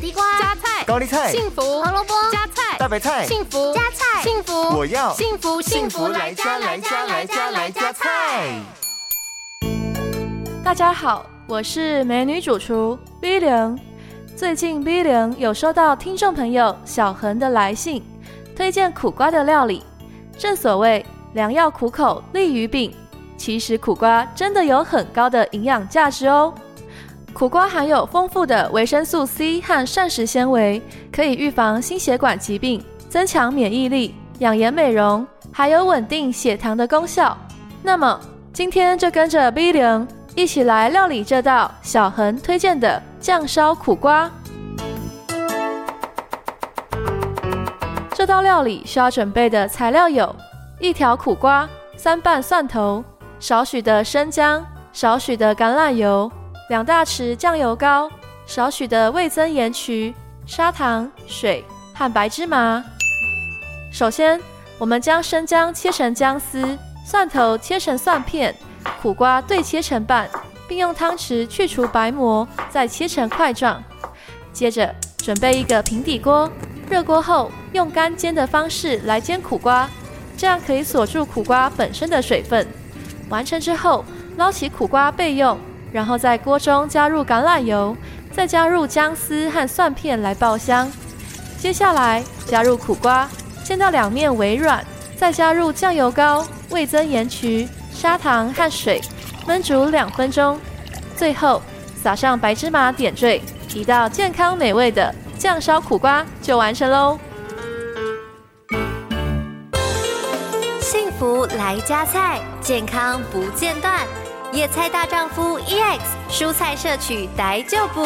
地瓜、加菜、高丽菜、幸福、胡萝卜、加菜、大白菜、幸福、加菜、幸福，我要幸福幸福来加来加来加来加菜。大家好，我是美女主厨 V 零。最近 V 零有收到听众朋友小恒的来信，推荐苦瓜的料理。正所谓良药苦口利于病，其实苦瓜真的有很高的营养价值哦。苦瓜含有丰富的维生素 C 和膳食纤维，可以预防心血管疾病，增强免疫力，养颜美容，还有稳定血糖的功效。那么今天就跟着 B 零一起来料理这道小恒推荐的酱烧苦瓜。这道料理需要准备的材料有：一条苦瓜、三瓣蒜头、少许的生姜、少许的橄榄油。两大匙酱油膏，少许的味噌盐曲、砂糖、水和白芝麻。首先，我们将生姜切成姜丝，蒜头切成蒜片，苦瓜对切成瓣，并用汤匙去除白膜，再切成块状。接着，准备一个平底锅，热锅后用干煎的方式来煎苦瓜，这样可以锁住苦瓜本身的水分。完成之后，捞起苦瓜备用。然后在锅中加入橄榄油，再加入姜丝和蒜片来爆香。接下来加入苦瓜，煎到两面微软，再加入酱油膏、味增盐曲、砂糖和水，焖煮两分钟。最后撒上白芝麻点缀，一道健康美味的酱烧苦瓜就完成喽！幸福来加菜，健康不间断。野菜大丈夫 EX，蔬菜摄取逮就补。